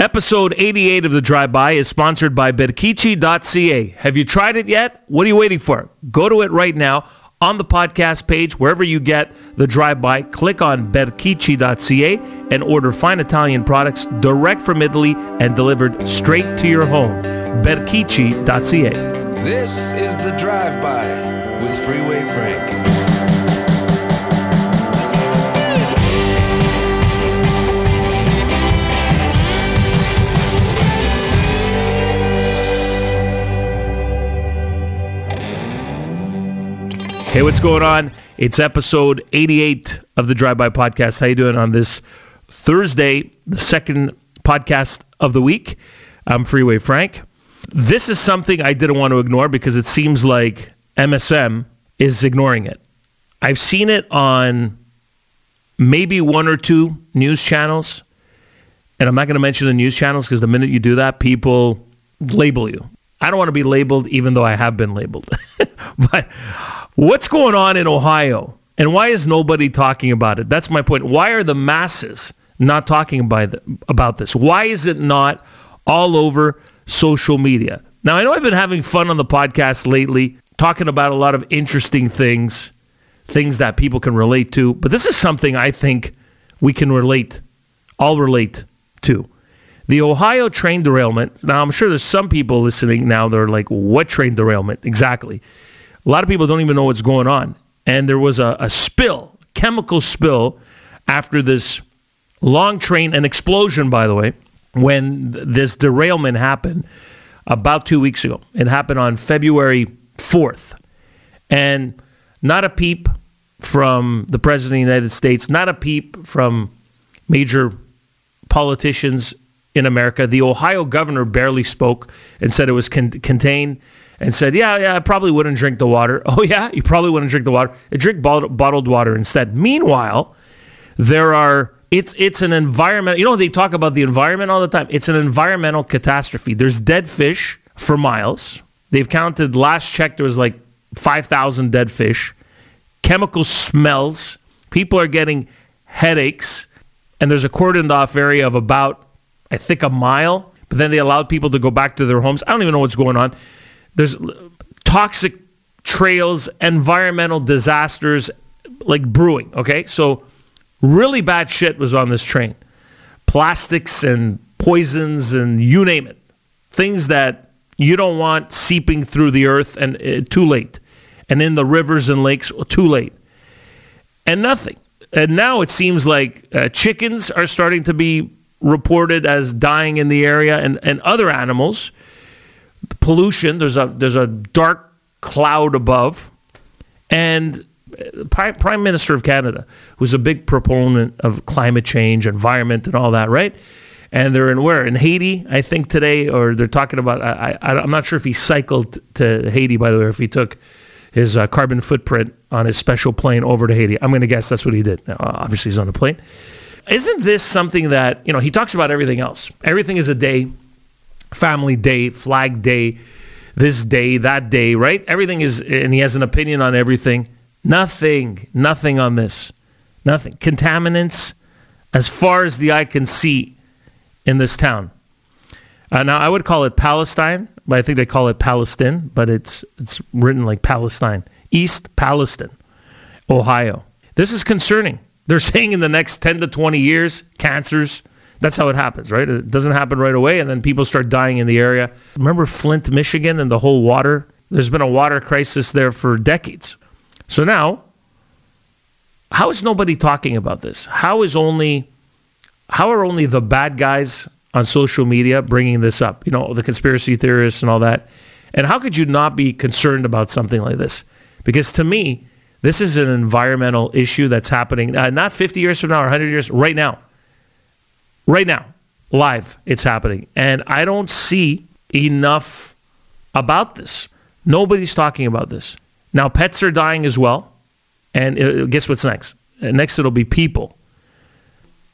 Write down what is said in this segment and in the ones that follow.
Episode 88 of the Drive By is sponsored by Berchicci.ca. Have you tried it yet? What are you waiting for? Go to it right now on the podcast page, wherever you get the Drive By. Click on Berchicci.ca and order fine Italian products direct from Italy and delivered straight to your home. Berchicci.ca. This is the Drive By with Freeway Frank. Hey, what's going on? It's episode 88 of the Drive By Podcast. How you doing on this Thursday, the second podcast of the week? I'm Freeway Frank. This is something I didn't want to ignore because it seems like MSM is ignoring it. I've seen it on maybe one or two news channels, and I'm not going to mention the news channels because the minute you do that, people label you. I don't want to be labeled, even though I have been labeled. but what's going on in Ohio? And why is nobody talking about it? That's my point. Why are the masses not talking about, this? Why is it not all over social media? Now, I know I've been having fun on the podcast lately, talking about a lot of interesting things, things that people can relate to. But this is something I think we can relate, all relate to. The Ohio train derailment. Now, I'm sure there's some people listening now that are like, what train derailment? Exactly. A lot of people don't even know what's going on. And there was a, a spill, chemical spill, after this long train, an explosion, by the way, when this derailment happened about two weeks ago. It happened on February 4th. And not a peep from the President of the United States, not a peep from major politicians in America. The Ohio governor barely spoke and said it was con- contained and said, Yeah, yeah, I probably wouldn't drink the water. Oh, yeah, you probably wouldn't drink the water. Drink bottled, bottled water instead. Meanwhile, there are. It's it's an environment. You know they talk about the environment all the time. It's an environmental catastrophe. There's dead fish for miles. They've counted. Last check, there was like five thousand dead fish. Chemical smells. People are getting headaches, and there's a cordoned off area of about I think a mile, but then they allowed people to go back to their homes. I don't even know what's going on. There's toxic trails, environmental disasters like brewing, okay? So really bad shit was on this train. Plastics and poisons and you name it. Things that you don't want seeping through the earth and uh, too late. And in the rivers and lakes, too late. And nothing. And now it seems like uh, chickens are starting to be reported as dying in the area and, and other animals. Pollution, there's a there's a dark cloud above. And Prime Minister of Canada, who's a big proponent of climate change, environment, and all that, right? And they're in where? In Haiti, I think today, or they're talking about. I, I, am not sure if he cycled to Haiti, by the way, or if he took his uh, carbon footprint on his special plane over to Haiti. I'm going to guess that's what he did. Now, obviously, he's on a plane. Isn't this something that, you know, he talks about everything else. Everything is a day, family day, flag day, this day, that day, right? Everything is, and he has an opinion on everything. Nothing, nothing on this. Nothing. Contaminants as far as the eye can see in this town. Uh, now, I would call it Palestine, but I think they call it Palestine, but it's, it's written like Palestine. East Palestine, Ohio. This is concerning. They're saying in the next 10 to 20 years, cancers. That's how it happens, right? It doesn't happen right away, and then people start dying in the area. Remember Flint, Michigan, and the whole water? There's been a water crisis there for decades. So now, how is nobody talking about this? How is only, how are only the bad guys on social media bringing this up? You know, the conspiracy theorists and all that. And how could you not be concerned about something like this? Because to me, this is an environmental issue that's happening uh, not 50 years from now or 100 years, right now. Right now, live, it's happening. And I don't see enough about this. Nobody's talking about this. Now, pets are dying as well. And uh, guess what's next? Uh, next, it'll be people.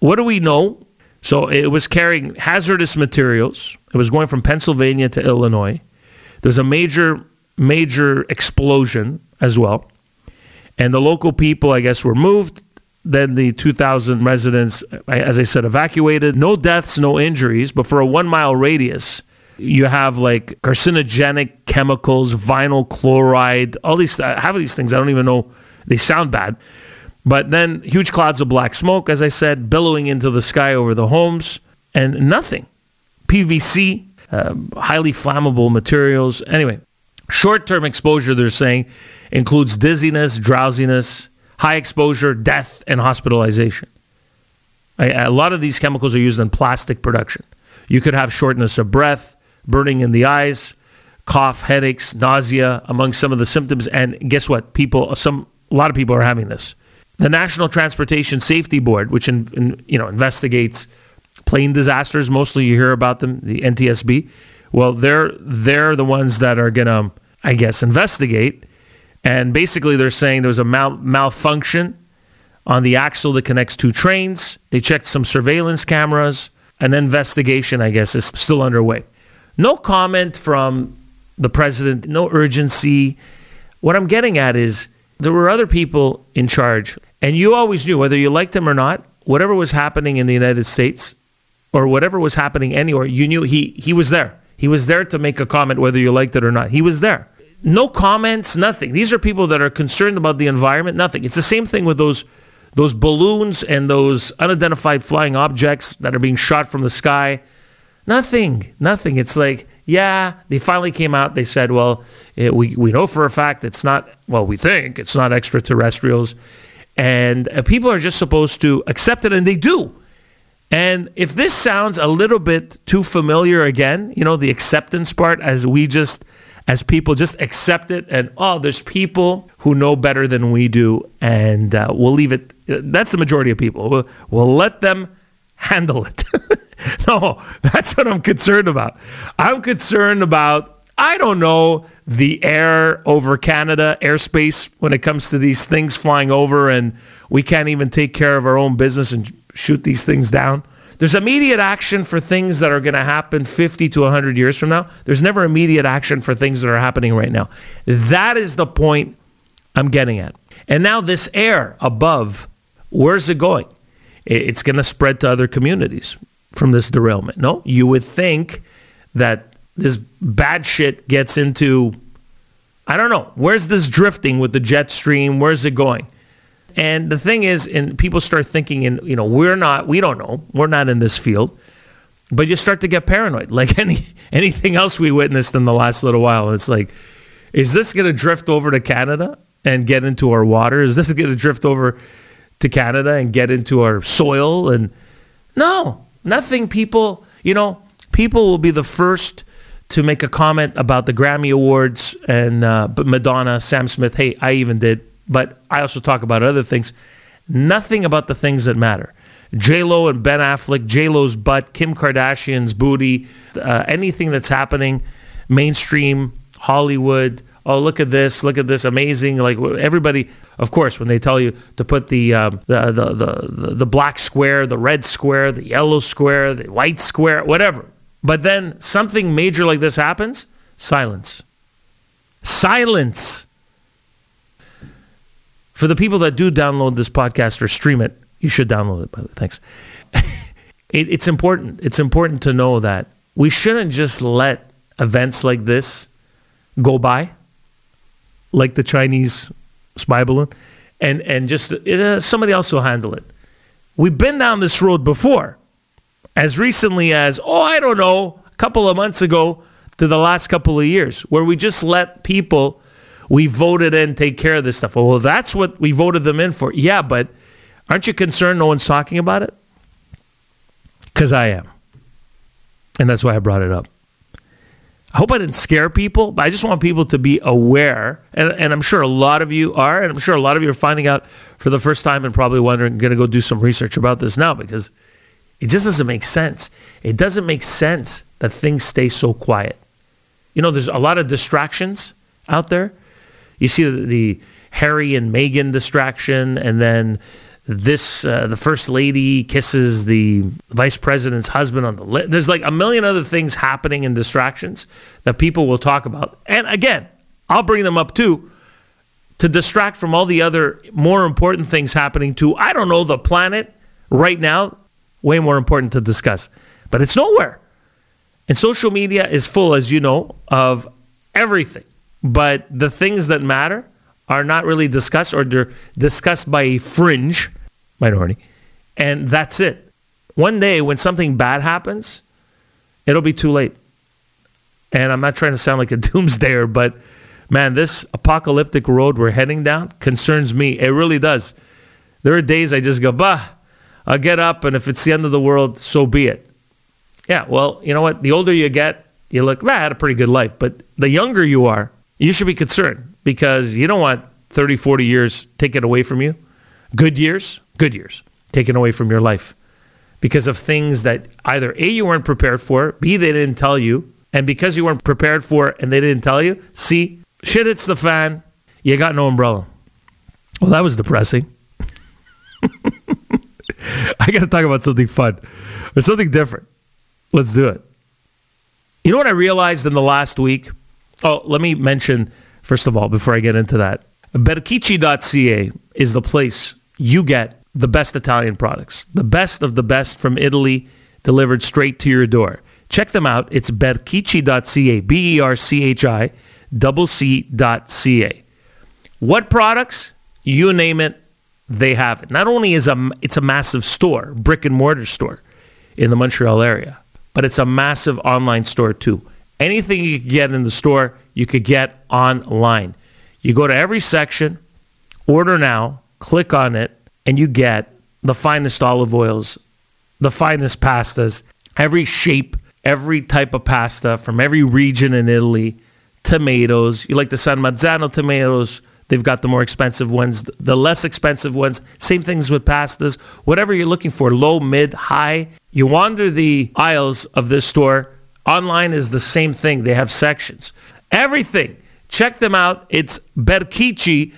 What do we know? So it was carrying hazardous materials. It was going from Pennsylvania to Illinois. There's a major, major explosion as well. And the local people, I guess, were moved. then the 2,000 residents, as I said, evacuated. No deaths, no injuries, but for a one mile radius, you have like carcinogenic chemicals, vinyl chloride, all these, I have these things. I don't even know. They sound bad. But then huge clouds of black smoke, as I said, billowing into the sky over the homes, and nothing. PVC, uh, highly flammable materials. Anyway, short term exposure, they're saying, includes dizziness, drowsiness, high exposure, death, and hospitalization. A, lot of these chemicals are used in plastic production. You could have shortness of breath, burning in the eyes, cough, headaches, nausea among some of the symptoms. And guess what? People, some, a lot of people are having this. The National Transportation Safety Board, which in, in, you know investigates plane disasters, mostly you hear about them, the NTSB. Well, they're they're the ones that are gonna, I guess, investigate. And basically, they're saying there was a mal- malfunction on the axle that connects two trains. They checked some surveillance cameras. An investigation, I guess, is still underway. No comment from the president, no urgency. What I'm getting at is there were other people in charge, and you always knew, whether you liked him or not, whatever was happening in the United States or whatever was happening anywhere, you knew he, he was there. He was there to make a comment, whether you liked it or not. He was there. No comments, nothing. These are people that are concerned about the environment, nothing. It's the same thing with those those balloons and those unidentified flying objects that are being shot from the sky. Nothing, nothing. It's like, yeah, they finally came out. They said, well, it, we, we know for a fact it's not, well, we think it's not extraterrestrials. And uh, people are just supposed to accept it, and they do. And if this sounds a little bit too familiar again, you know, the acceptance part, as we just, as people just accept it, and oh, there's people who know better than we do, and uh, we'll leave it. That's the majority of people. We'll, we'll let them handle it. no, that's what I'm concerned about. I'm concerned about, I don't know, the air over Canada, airspace, when it comes to these things flying over, and we can't even take care of our own business and shoot these things down. There's immediate action for things that are going to happen 50 to 100 years from now. There's never immediate action for things that are happening right now. That is the point I'm getting at. And now, this air above, where's it going? It's going to spread to other communities from this derailment. No, you would think that this bad shit gets into, I don't know, where's this drifting with the jet stream? Where's it going? And the thing is, and people start thinking, and you know, we're not, we don't know, we're not in this field, but you start to get paranoid, like any anything else we witnessed in the last little while. It's like, is this going to drift over to Canada and get into our water? Is this going to drift over to Canada and get into our soil? And no, nothing. People, you know, people will be the first to make a comment about the Grammy Awards and uh, Madonna, Sam Smith. Hey, I even did but I also talk about other things. Nothing about the things that matter. J Lo and Ben Affleck, J Lo's butt, Kim Kardashian's booty, uh, anything that's happening, mainstream Hollywood. Oh, look at this! Look at this! Amazing! Like everybody, of course, when they tell you to put the, um, the, the the the black square, the red square, the yellow square, the white square, whatever. But then something major like this happens, silence. Silence. For the people that do download this podcast or stream it, you should download it, by the way. Thanks. it, it's important. It's important to know that we shouldn't just let events like this go by, like the Chinese spy balloon, and, and just uh, somebody else will handle it. We've been down this road before, as recently as, oh, I don't know, a couple of months ago to the last couple of years, where we just let people we voted in take care of this stuff. Well, that's what we voted them in for. Yeah, but aren't you concerned no one's talking about it? Because I am. And that's why I brought it up. I hope I didn't scare people, but I just want people to be aware. And, and I'm sure a lot of you are, and I'm sure a lot of you are finding out for the first time and probably wondering, going to go do some research about this now because it just doesn't make sense. It doesn't make sense that things stay so quiet. You know, there's a lot of distractions out there. You see the, the Harry and Meghan distraction, and then this uh, the first lady kisses the vice president's husband on the lip. There's like a million other things happening in distractions that people will talk about. And again, I'll bring them up too. to distract from all the other more important things happening to, I don't know, the planet right now, way more important to discuss. But it's nowhere. And social media is full, as you know, of everything. But the things that matter are not really discussed or they're discussed by a fringe minority. And that's it. One day when something bad happens, it'll be too late. And I'm not trying to sound like a doomsdayer, but man, this apocalyptic road we're heading down concerns me. It really does. There are days I just go, bah, I'll get up, and if it's the end of the world, so be it. Yeah, well, you know what? The older you get, you look, bah, I had a pretty good life. But the younger you are, you should be concerned because you don't want 30, 40 years taken away from you. Good years, good years taken away from your life because of things that either A, you weren't prepared for, B, they didn't tell you, and because you weren't prepared for it and they didn't tell you, C, shit hits the fan, you got no umbrella. Well, that was depressing. I got to talk about something fun or something different. Let's do it. You know what I realized in the last week? Oh, let me mention, first of all, before I get into that, Berchicci.ca is the place you get the best Italian products, the best of the best from Italy delivered straight to your door. Check them out. It's berchicci.ca, B E R C H I, double C.ca. What products? You name it, they have it. Not only is a, it's a massive store, brick and mortar store in the Montreal area, but it's a massive online store too. Anything you could get in the store, you could get online. You go to every section, order now, click on it, and you get the finest olive oils, the finest pastas, every shape, every type of pasta from every region in Italy, tomatoes. You like the San Marzano tomatoes, they've got the more expensive ones, the less expensive ones. Same things with pastas. Whatever you're looking for, low, mid, high. You wander the aisles of this store. Online is the same thing. They have sections. Everything. Check them out. It's berchicci.ca.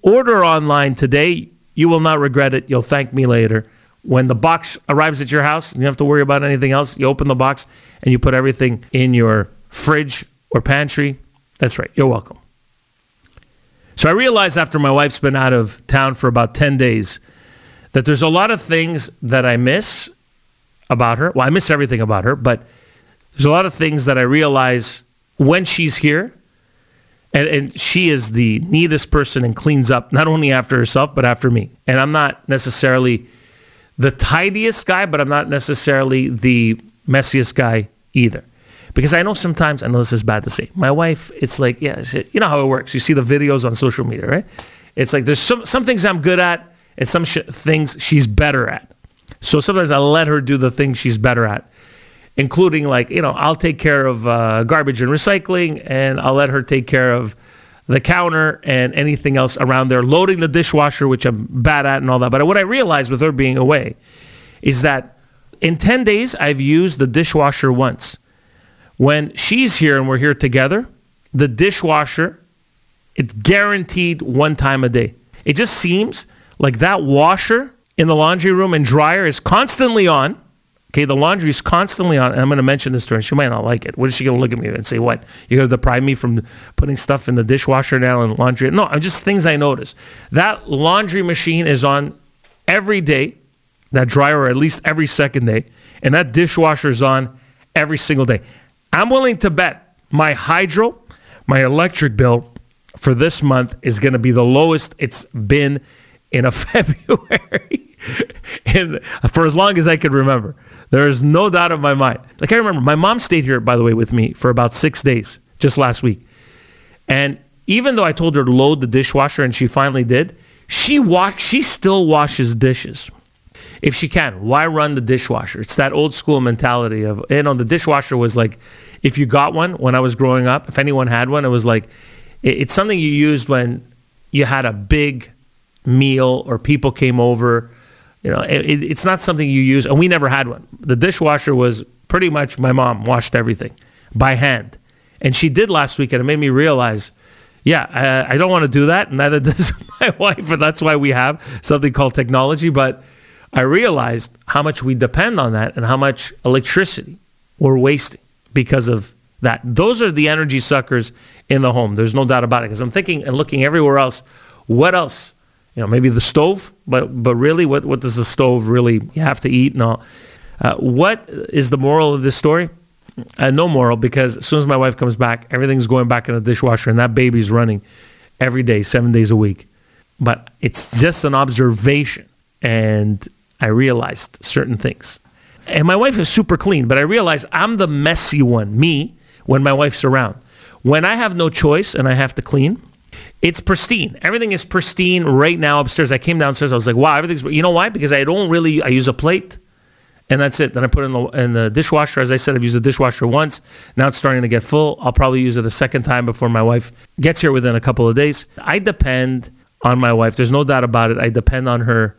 Order online today. You will not regret it. You'll thank me later. When the box arrives at your house, you don't have to worry about anything else. You open the box and you put everything in your fridge or pantry. That's right. You're welcome. So I realized after my wife's been out of town for about 10 days that there's a lot of things that I miss about her. Well, I miss everything about her, but there's a lot of things that I realize when she's here. And, and she is the neatest person and cleans up not only after herself, but after me. And I'm not necessarily the tidiest guy, but I'm not necessarily the messiest guy either. Because I know sometimes, I know this is bad to say, my wife, it's like, yeah, you know how it works. You see the videos on social media, right? It's like there's some, some things I'm good at and some sh- things she's better at. So sometimes I let her do the things she's better at, including like, you know, I'll take care of uh, garbage and recycling and I'll let her take care of the counter and anything else around there, loading the dishwasher, which I'm bad at and all that. But what I realized with her being away is that in 10 days, I've used the dishwasher once. When she's here and we're here together, the dishwasher, it's guaranteed one time a day. It just seems like that washer in the laundry room and dryer is constantly on. Okay, the laundry is constantly on. I'm going to mention this to her. She might not like it. What is she going to look at me and say, What? You're going to deprive me from putting stuff in the dishwasher now and laundry? No, I'm just things I notice. That laundry machine is on every day, that dryer, at least every second day. And that dishwasher is on every single day. I'm willing to bet my hydro, my electric bill for this month is going to be the lowest it's been in a February and for as long as I could remember. There is no doubt in my mind. Like I remember, my mom stayed here, by the way, with me for about six days just last week. And even though I told her to load the dishwasher and she finally did, she wash, she still washes dishes if she can, why run the dishwasher? It's that old school mentality of, you know, the dishwasher was like, if you got one when I was growing up, if anyone had one, it was like, it's something you used when you had a big meal or people came over. You know, it, it's not something you use, and we never had one. The dishwasher was pretty much my mom washed everything by hand, and she did last week, and it made me realize, yeah, I, I don't want to do that, and neither does my wife, and that's why we have something called technology, but I realized how much we depend on that and how much electricity we're wasting because of that. Those are the energy suckers in the home. There's no doubt about it. Because I'm thinking and looking everywhere else. What else? You know, maybe the stove, but but really, what what does the stove really have to eat and all? Uh, what is the moral of this story? Uh, no moral, because as soon as my wife comes back, everything's going back in the dishwasher, and that baby's running every day, seven days a week. But it's just an observation, and I realized certain things. And my wife is super clean, but I realize I'm the messy one, me, when my wife's around. When I have no choice and I have to clean, it's pristine. Everything is pristine right now upstairs. I came downstairs. I was like, wow, everything's. You know why? Because I don't really. I use a plate, and that's it. Then I put it in the in the dishwasher. As I said, I've used the dishwasher once. Now it's starting to get full. I'll probably use it a second time before my wife gets here within a couple of days. I depend on my wife. There's no doubt about it. I depend on her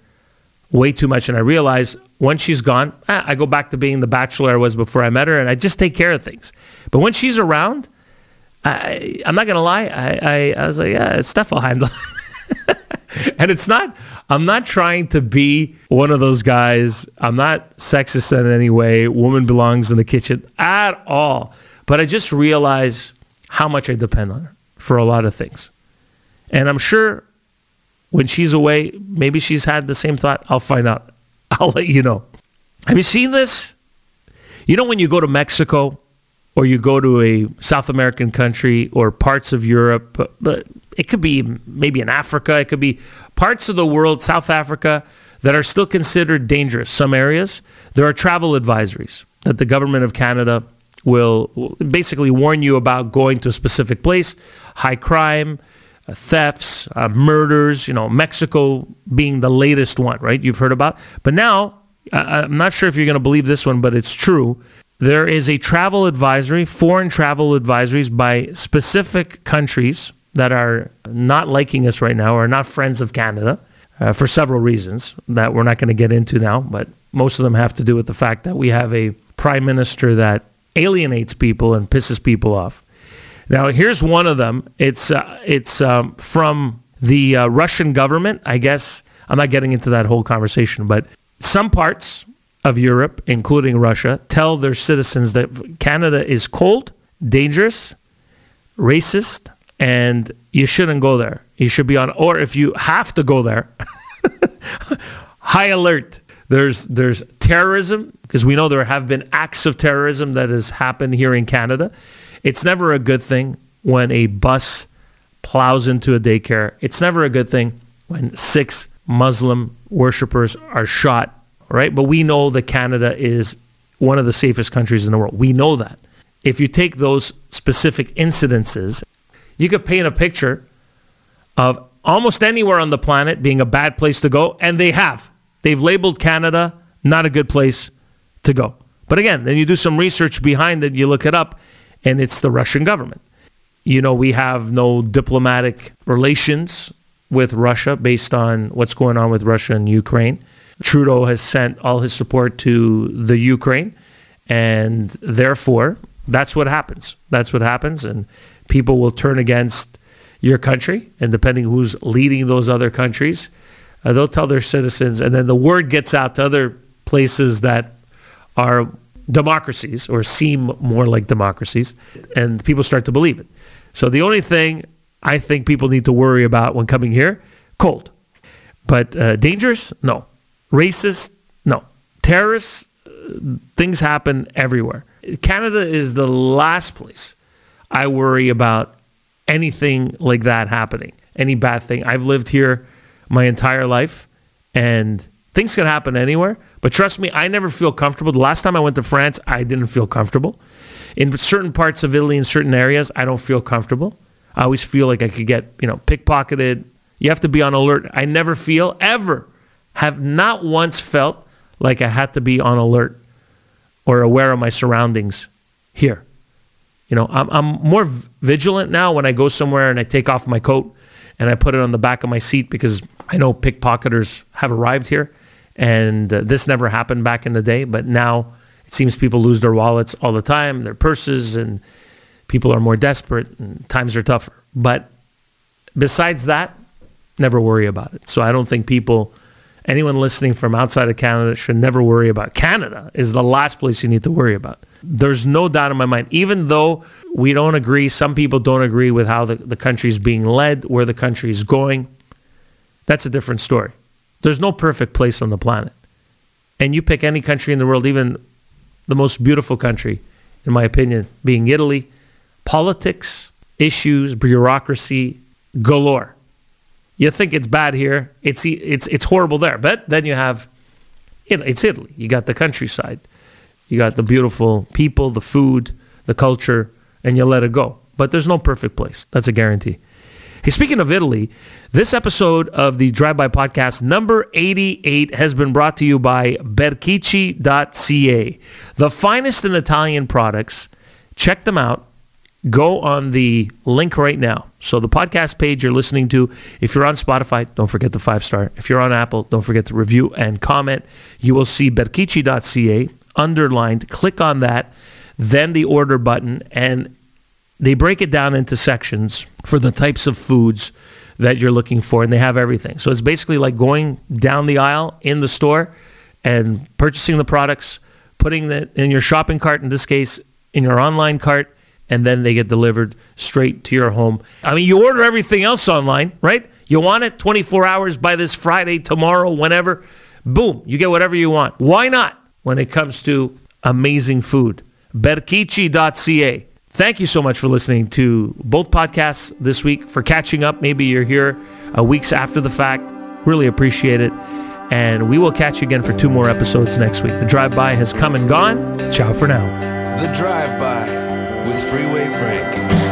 way too much, and I realize when she's gone, ah, I go back to being the bachelor I was before I met her, and I just take care of things. But when she's around, I, am not gonna lie. I, I, I, was like, yeah, it's handle. and it's not. I'm not trying to be one of those guys. I'm not sexist in any way. Woman belongs in the kitchen at all. But I just realize how much I depend on her for a lot of things. And I'm sure when she's away, maybe she's had the same thought. I'll find out. I'll let you know. Have you seen this? You know, when you go to Mexico or you go to a South American country or parts of Europe, but it could be maybe in Africa, it could be parts of the world, South Africa, that are still considered dangerous. Some areas, there are travel advisories that the government of Canada will basically warn you about going to a specific place, high crime, uh, thefts, uh, murders, you know, Mexico being the latest one, right? You've heard about. But now, I'm not sure if you're going to believe this one, but it's true. There is a travel advisory, foreign travel advisories by specific countries that are not liking us right now or not friends of Canada uh, for several reasons that we're not going to get into now, but most of them have to do with the fact that we have a prime minister that alienates people and pisses people off. Now, here's one of them. It's uh, it's um, from the uh, Russian government. I guess I'm not getting into that whole conversation, but some parts of Europe, including Russia, tell their citizens that Canada is cold, dangerous, racist, and you shouldn't go there. You should be on, or if you have to go there, high alert. There's there's terrorism because we know there have been acts of terrorism that has happened here in Canada. It's never a good thing when a bus plows into a daycare. It's never a good thing when six Muslim worshippers are shot, right? But we know that Canada is one of the safest countries in the world. We know that. If you take those specific incidences, you could paint a picture of almost anywhere on the planet being a bad place to go, and they have. They've labeled Canada not a good place to go. But again, then you do some research behind it, you look it up, and it's the Russian government. You know, we have no diplomatic relations with Russia based on what's going on with Russia and Ukraine. Trudeau has sent all his support to the Ukraine, and therefore, that's what happens. That's what happens, and people will turn against your country, and depending who's leading those other countries, uh, they'll tell their citizens, and then the word gets out to other places that are democracies or seem more like democracies, and people start to believe it. So the only thing I think people need to worry about when coming here, cold. But uh, dangerous? No. Racist? No. Terrorists? Uh, things happen everywhere. Canada is the last place I worry about anything like that happening, any bad thing. I've lived here my entire life, and things can happen anywhere. But trust me, I never feel comfortable. The last time I went to France, I didn't feel comfortable. In certain parts of Italy, in certain areas, I don't feel comfortable. I always feel like I could get, you know, pickpocketed. You have to be on alert. I never feel, ever, have not once felt like I had to be on alert or aware of my surroundings here. You know, I'm, I'm more vigilant now when I go somewhere and I take off my coat and I put it on the back of my seat because I know pickpocketers have arrived here. And uh, this never happened back in the day, but now it seems people lose their wallets all the time, their purses, and people are more desperate and times are tougher. But besides that, never worry about it. So I don't think people anyone listening from outside of Canada should never worry about. Canada is the last place you need to worry about. There's no doubt in my mind, even though we don't agree, some people don't agree with how the, the country is being led, where the country is going. That's a different story. There's no perfect place on the planet. And you pick any country in the world, even the most beautiful country, in my opinion, being Italy, politics, issues, bureaucracy galore. You think it's bad here, it's it's it's horrible there. But then you have it's Italy. You got the countryside. You got the beautiful people, the food, the culture, and you let it go. But there's no perfect place. That's a guarantee. Hey, speaking of Italy, this episode of the Drive By Podcast, number 88, has been brought to you by Berchicci.ca. The finest in Italian products. Check them out. Go on the link right now. So, the podcast page you're listening to, if you're on Spotify, don't forget the five star. If you're on Apple, don't forget to review and comment. You will see berchicci.ca underlined. Click on that, then the order button, and they break it down into sections for the types of foods that you're looking for, and they have everything. So it's basically like going down the aisle in the store and purchasing the products, putting it in your shopping cart, in this case, in your online cart, and then they get delivered straight to your home. I mean, you order everything else online, right? You want it 24 hours by this Friday, tomorrow, whenever. Boom, you get whatever you want. Why not when it comes to amazing food? Berchicci.ca. Thank you so much for listening to both podcasts this week, for catching up. Maybe you're here uh, weeks after the fact. Really appreciate it. And we will catch you again for two more episodes next week. The drive by has come and gone. Ciao for now. The Drive By with Freeway Frank.